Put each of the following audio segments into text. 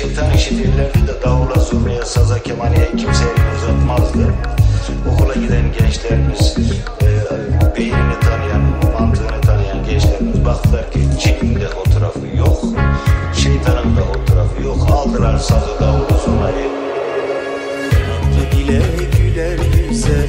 şeytan işi derlerdi de davula, zurnaya, saza, kemaniye kimse elini uzatmazdı. Okula giden gençlerimiz, e, beynini tanıyan, mantığını tanıyan gençlerimiz baktılar ki cinin de o tarafı yok, şeytanın da o tarafı yok. Aldılar sazı, davulu, zurnayı. Güle güler güzel.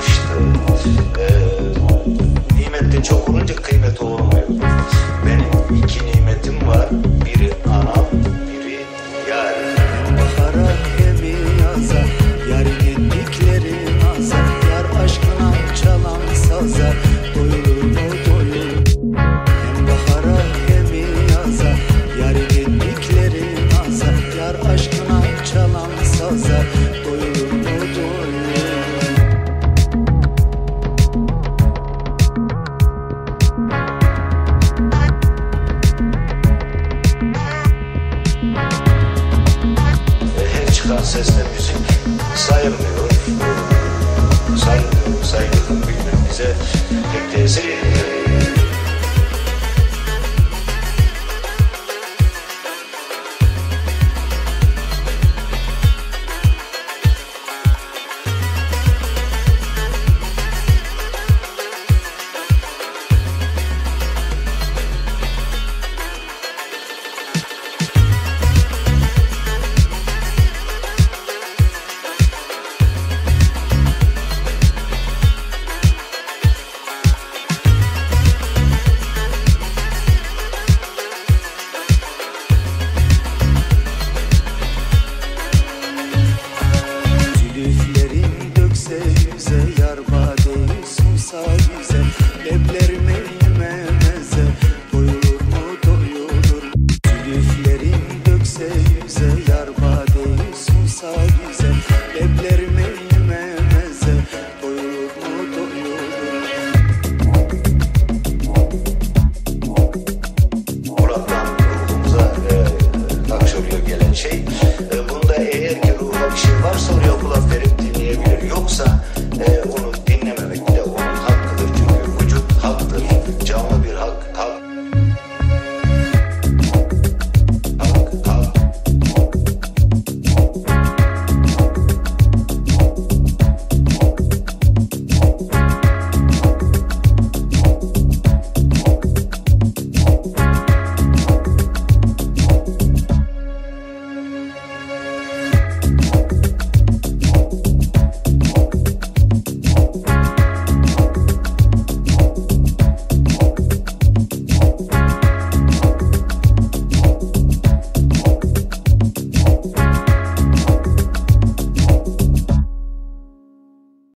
The. äh. sesle müzik sayılmıyor, sayılmıyor, sayılmıyor, bilmem bize pek tesir edildi. şey. E, bunda eğer ki ruhuna bir şey varsa oraya kulak verip